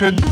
motion.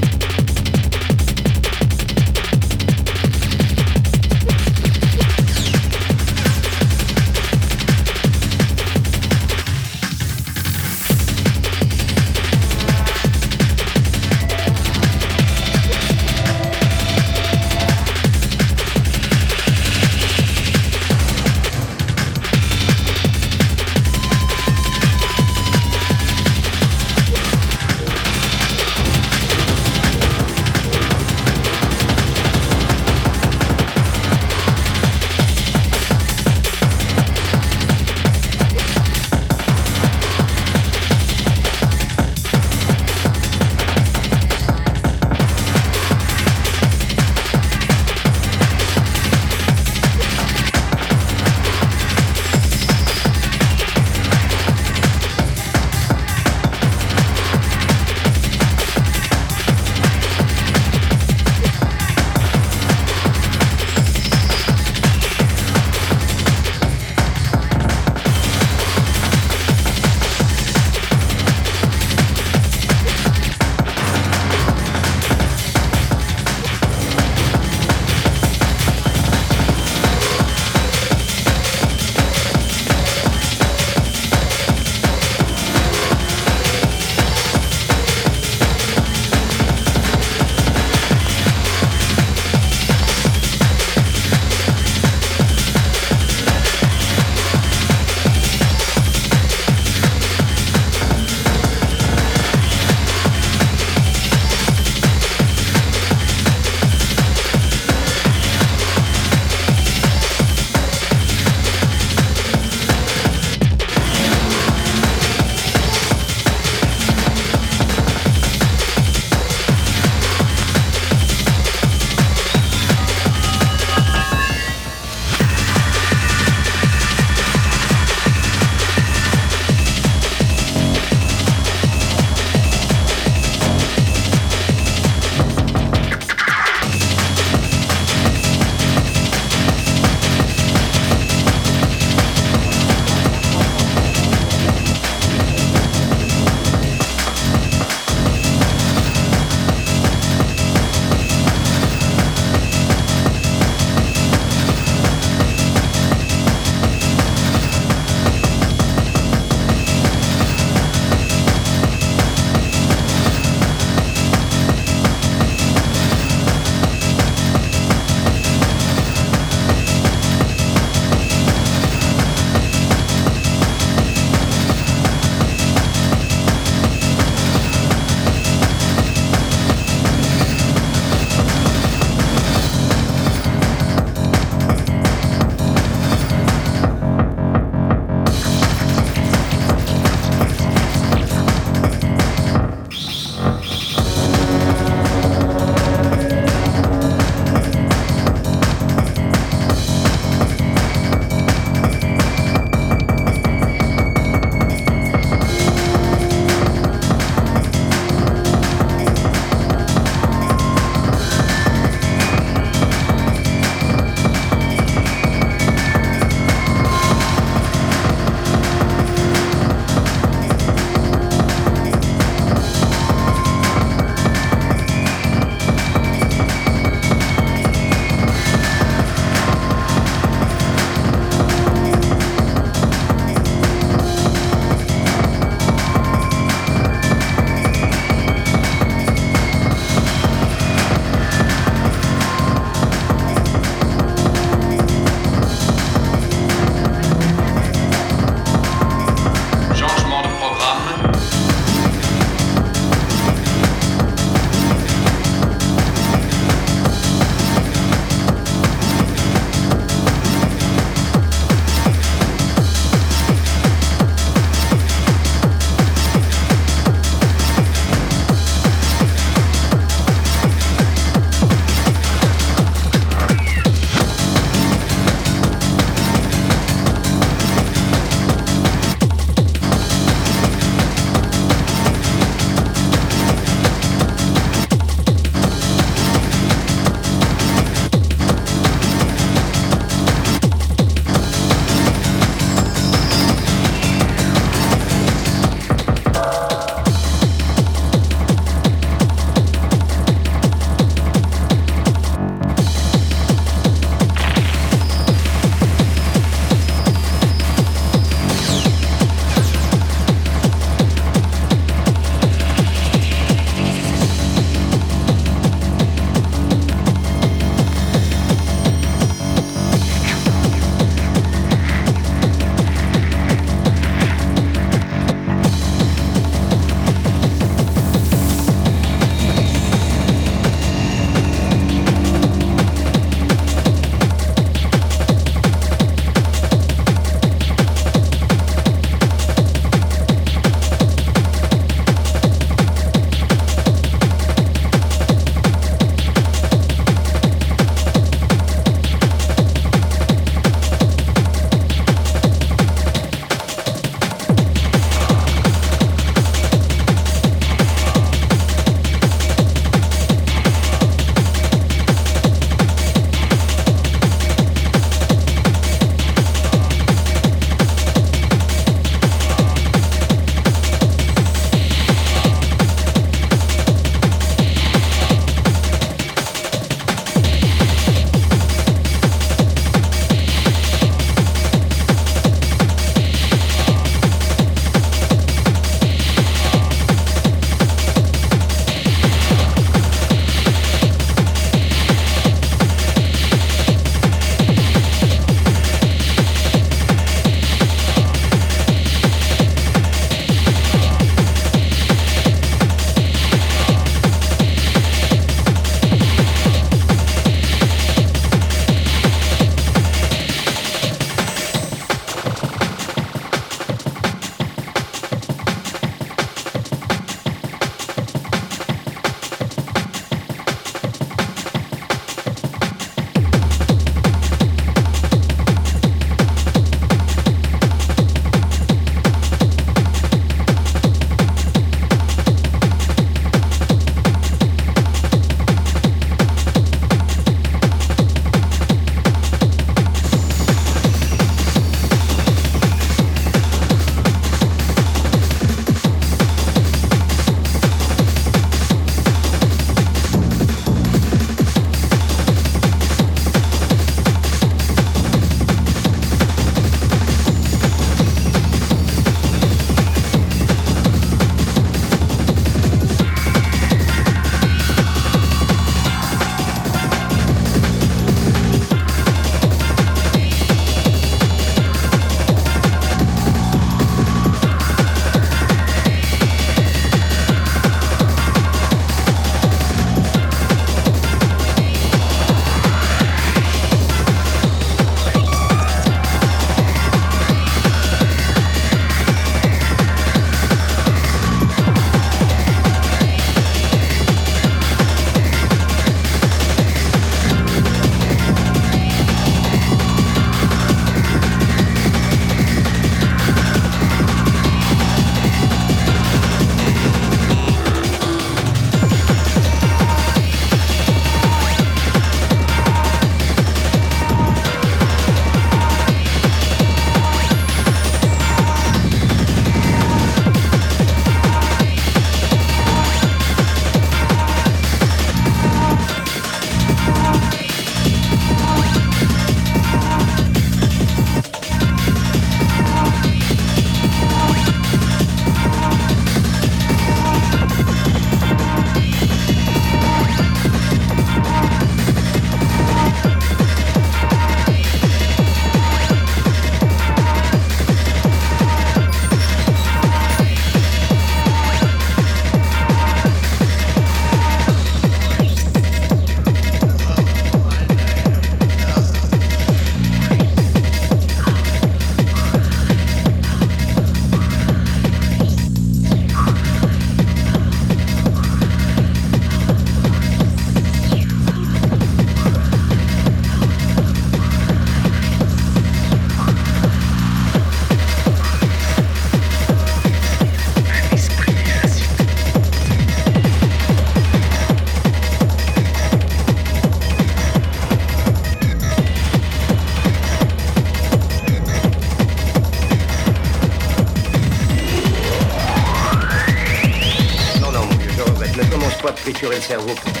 torturer le cerveau.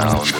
sound.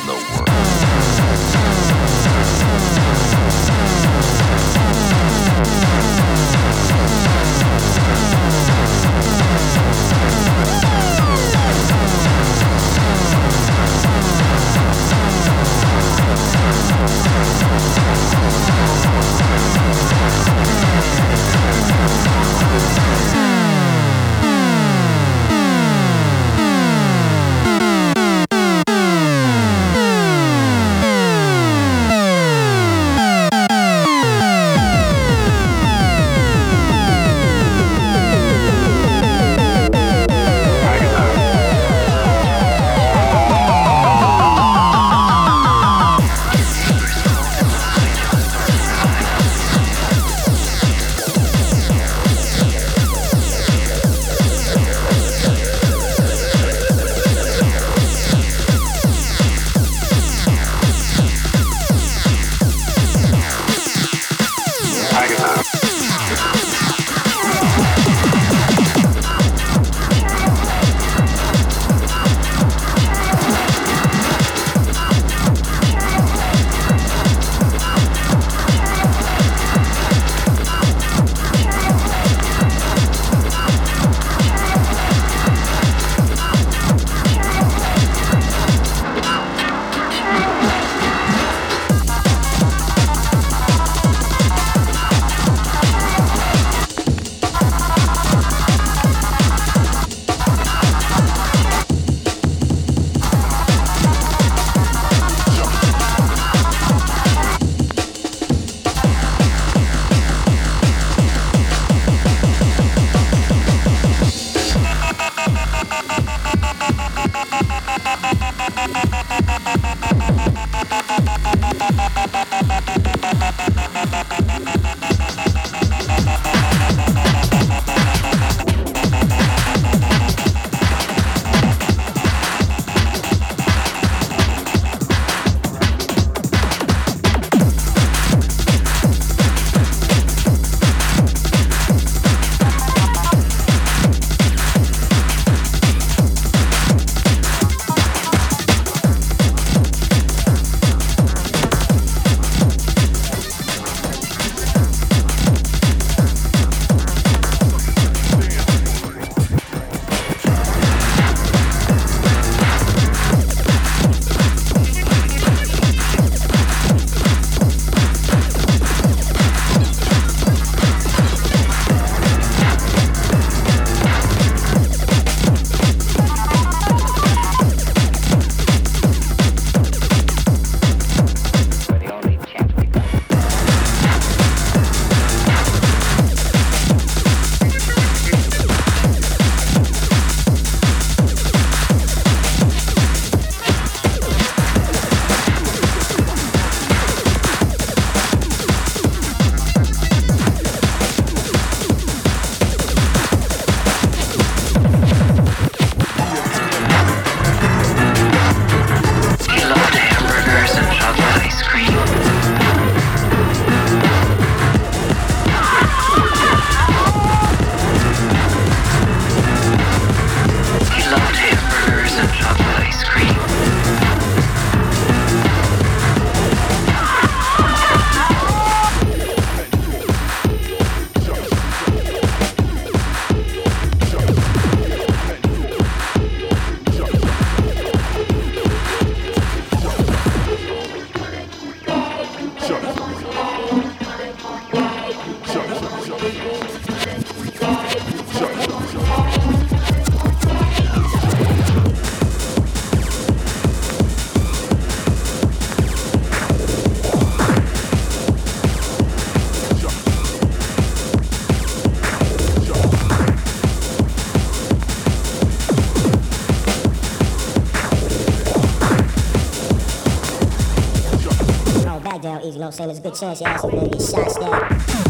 Pour what I'm saying? There's a good chance your ass is gonna get shot, stabbed.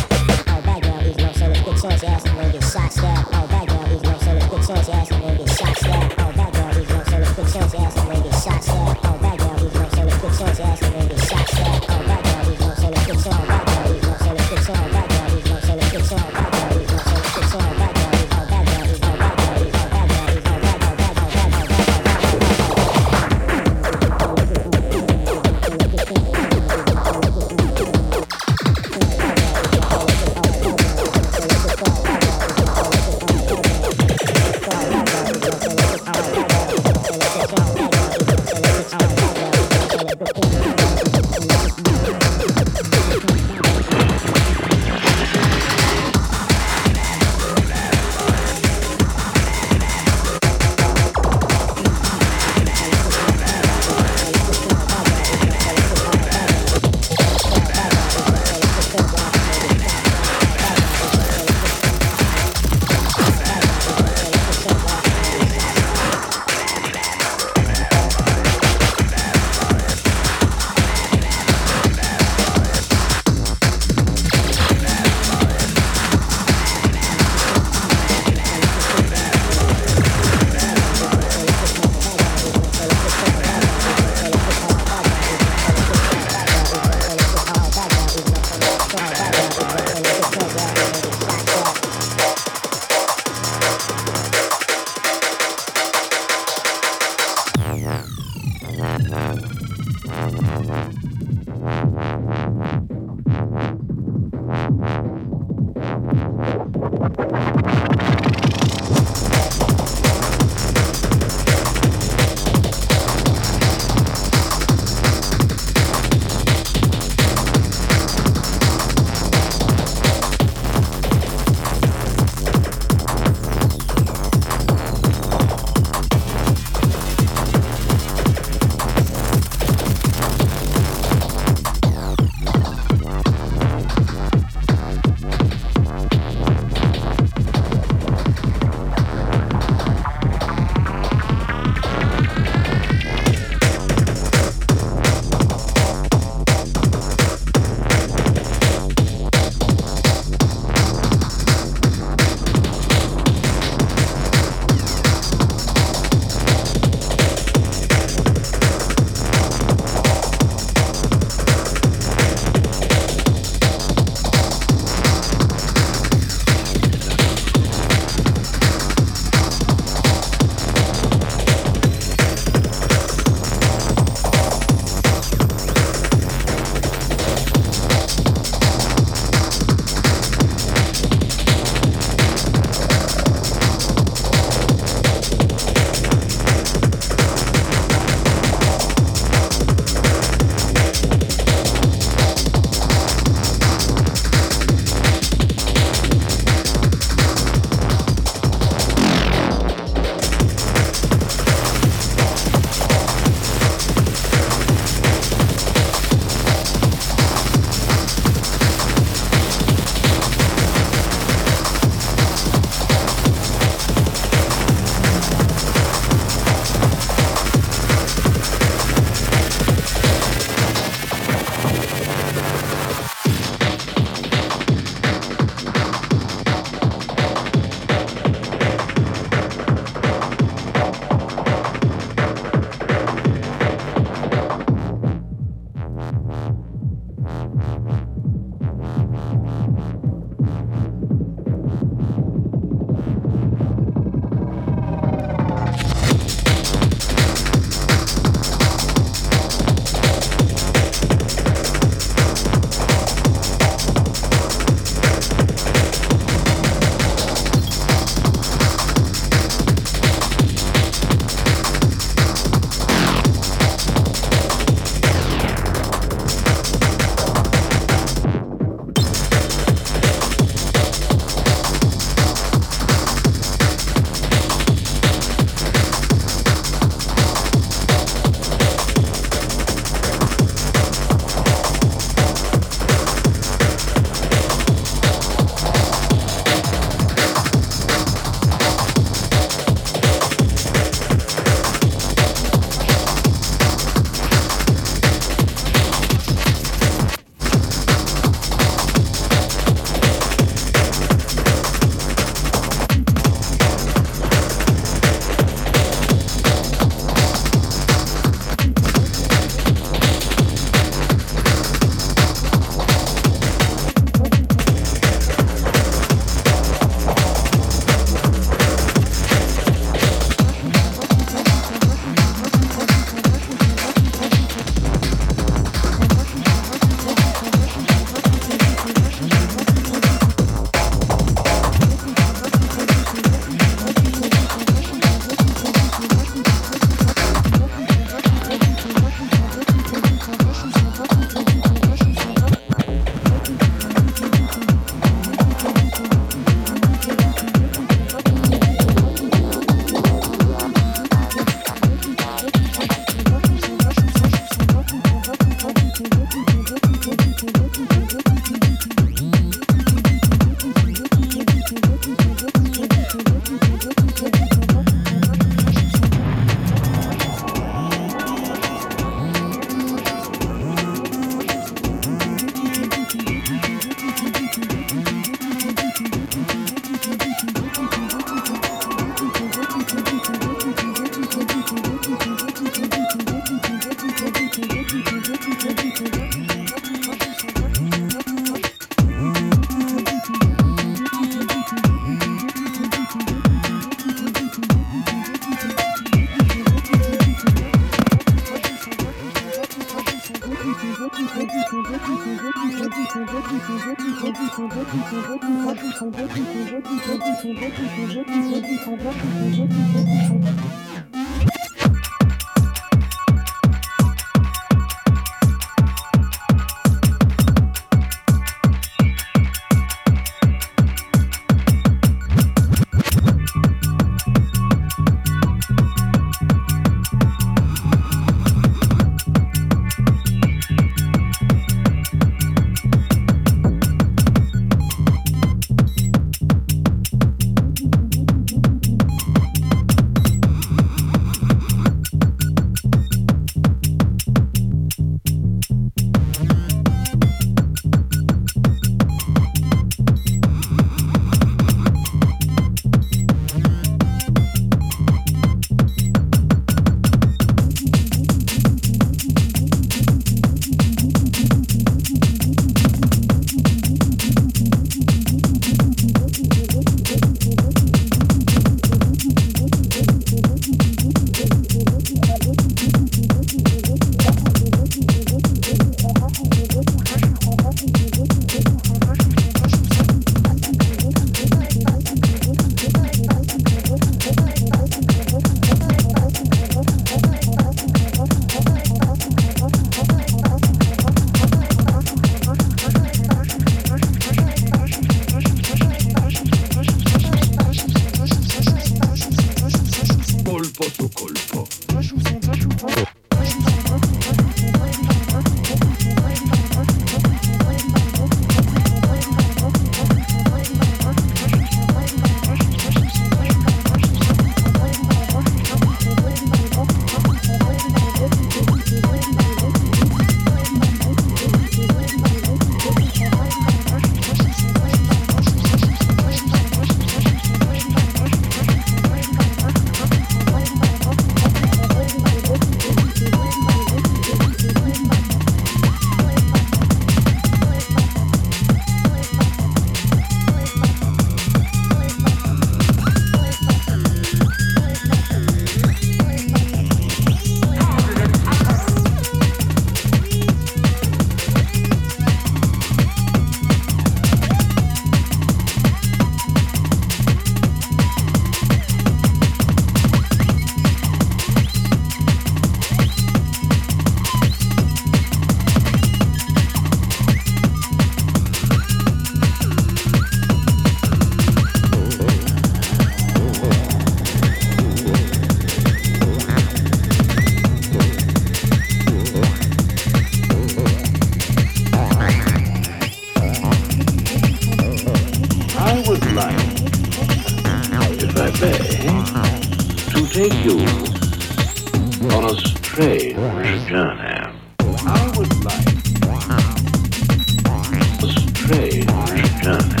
done.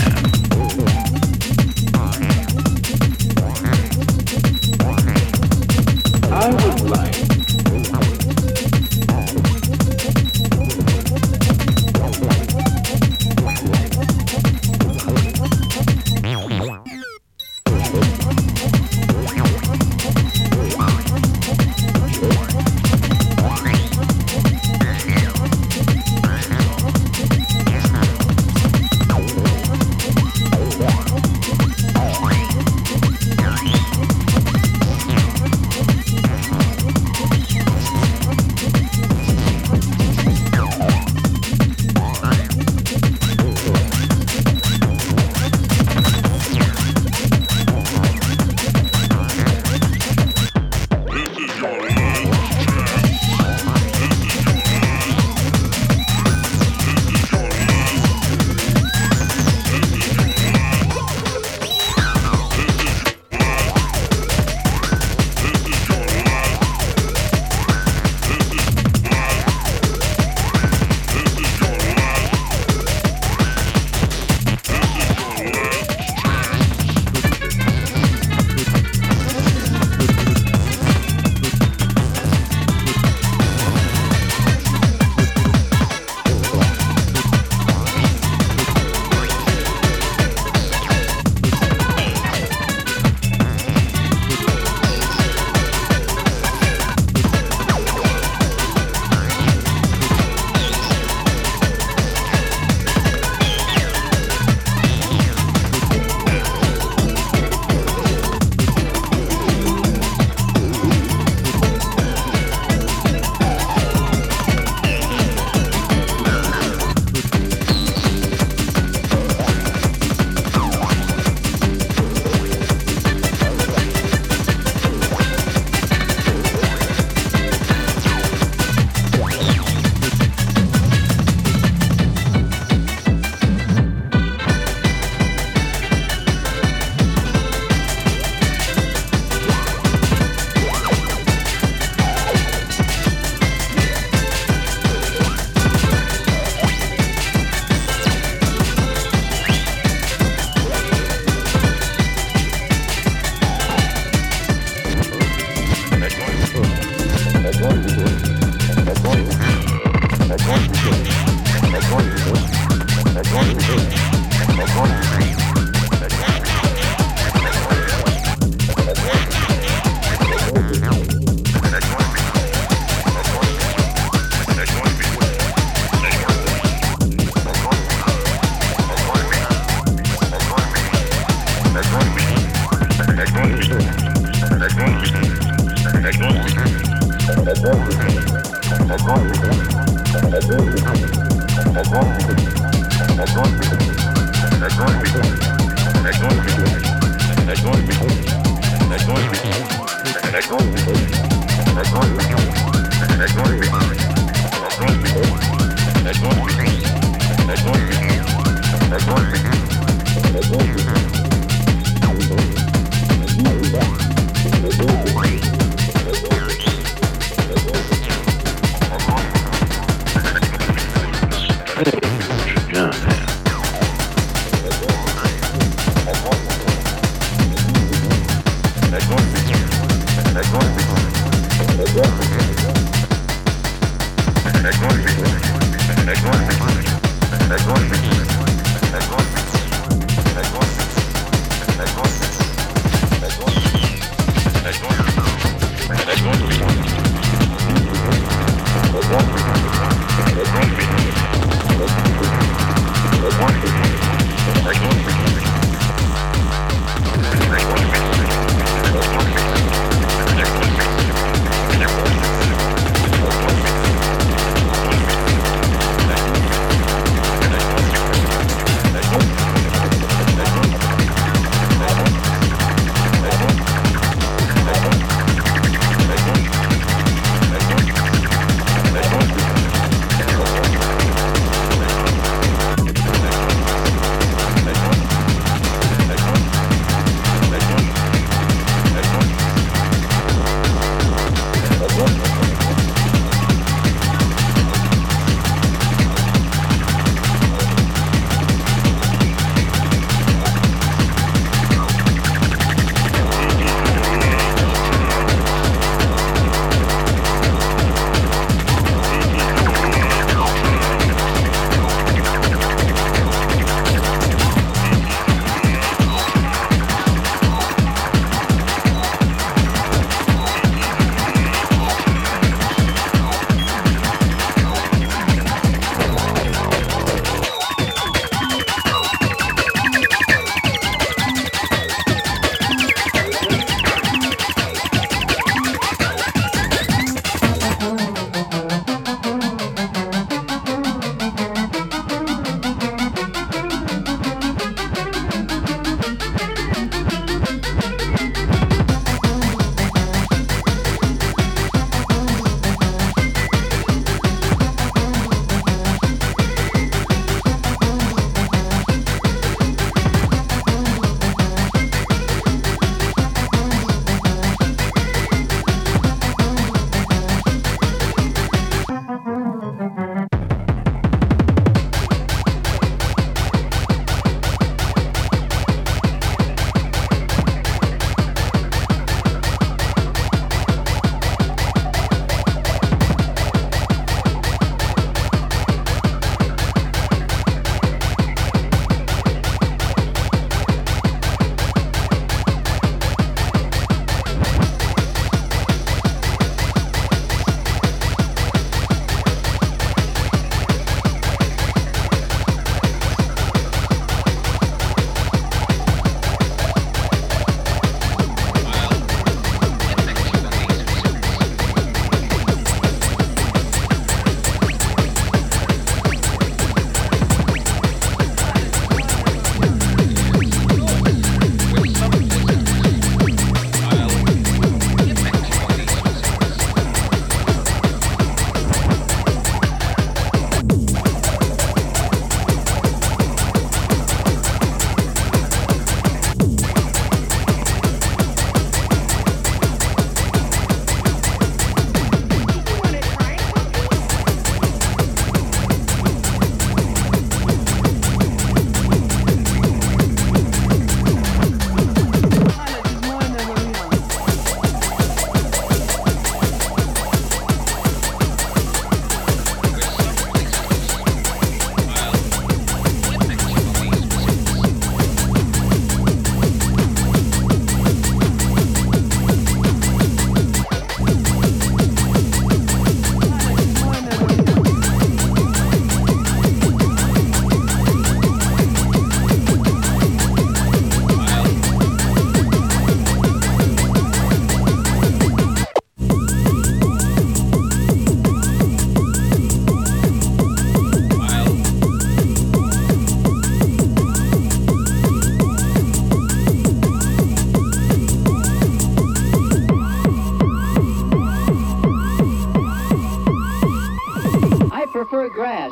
for a grass.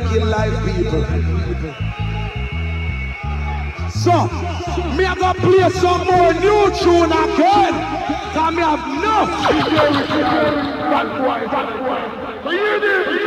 talking like people. So, me have gonna play some more new tune again. Cause me have enough. Back boy, back boy. Hear this?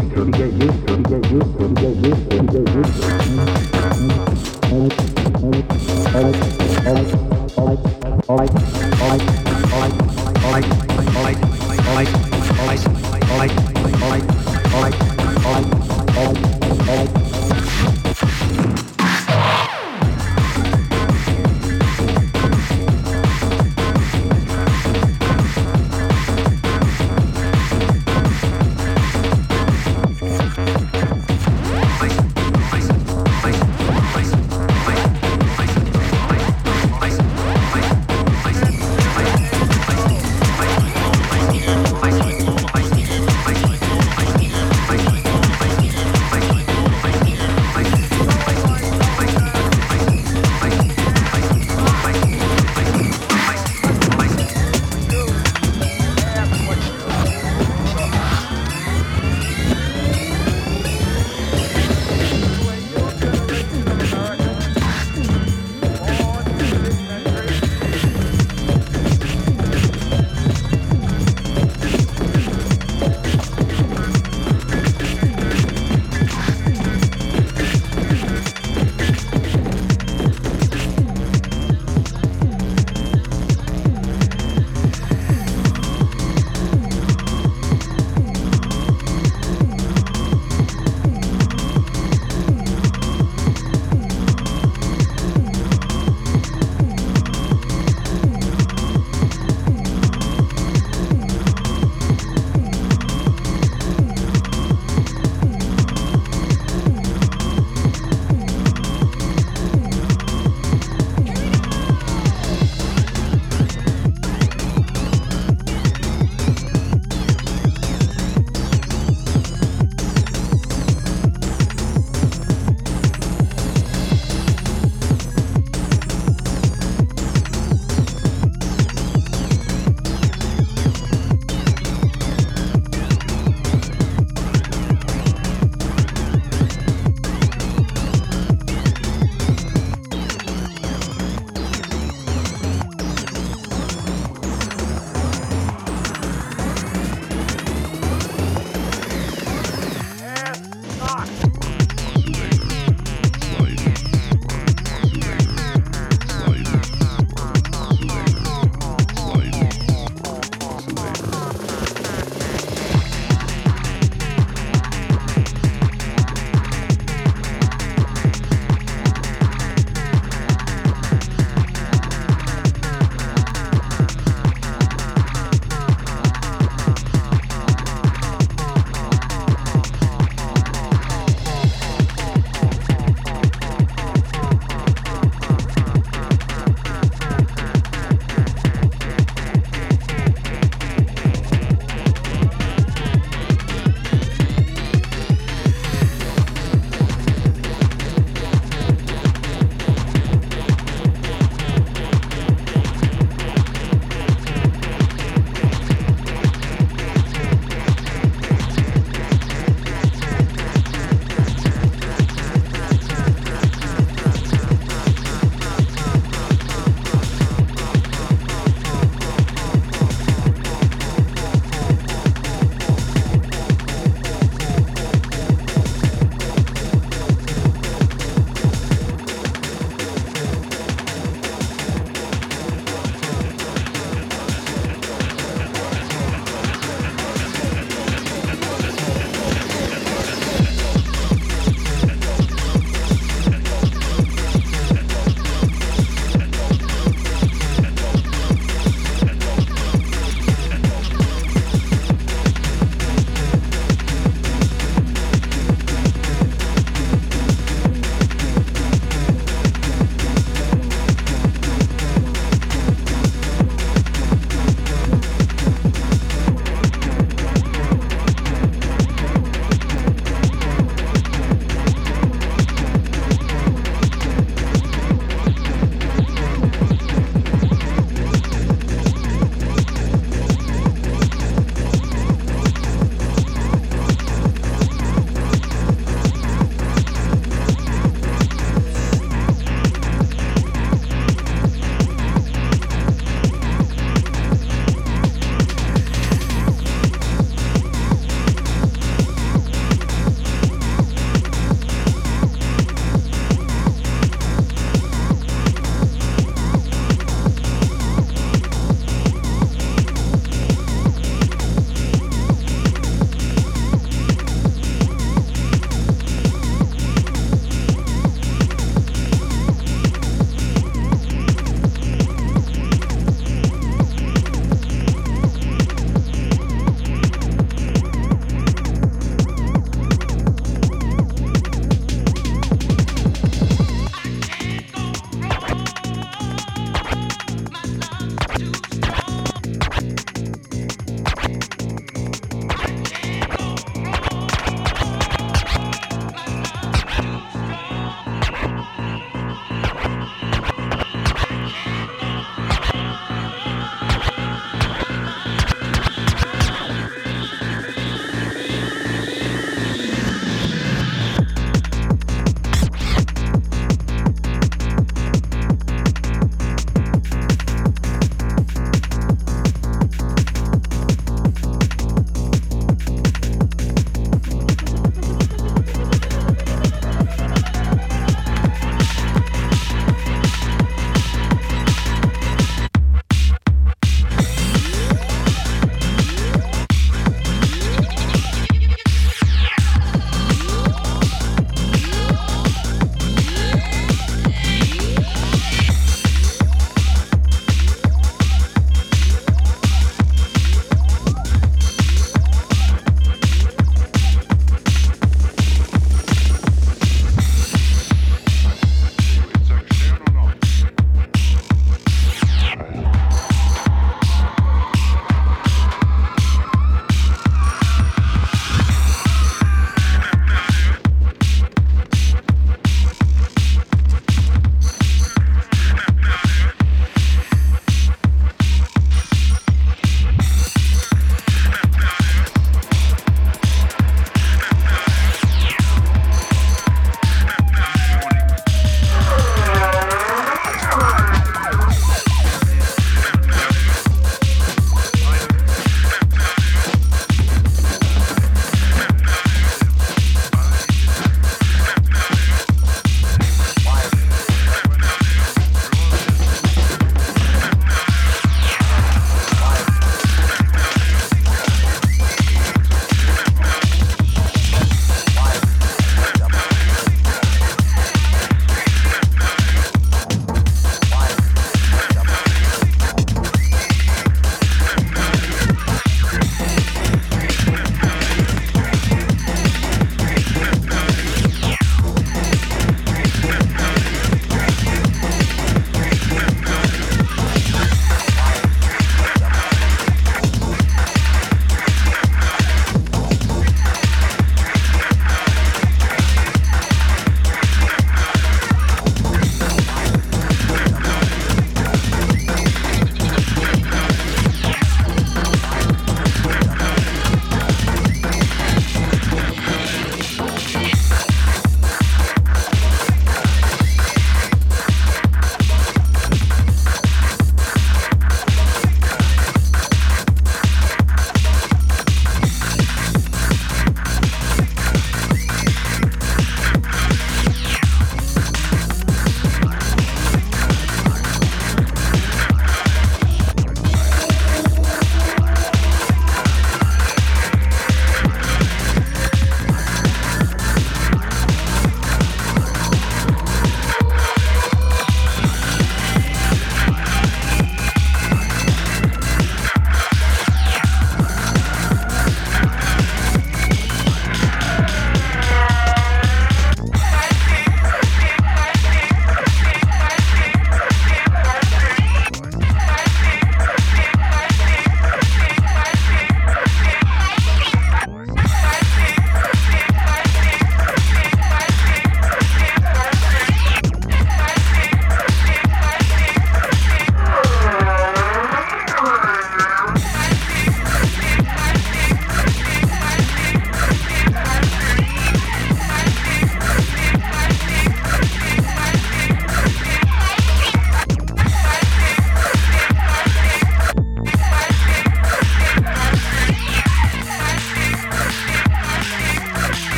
Thank you.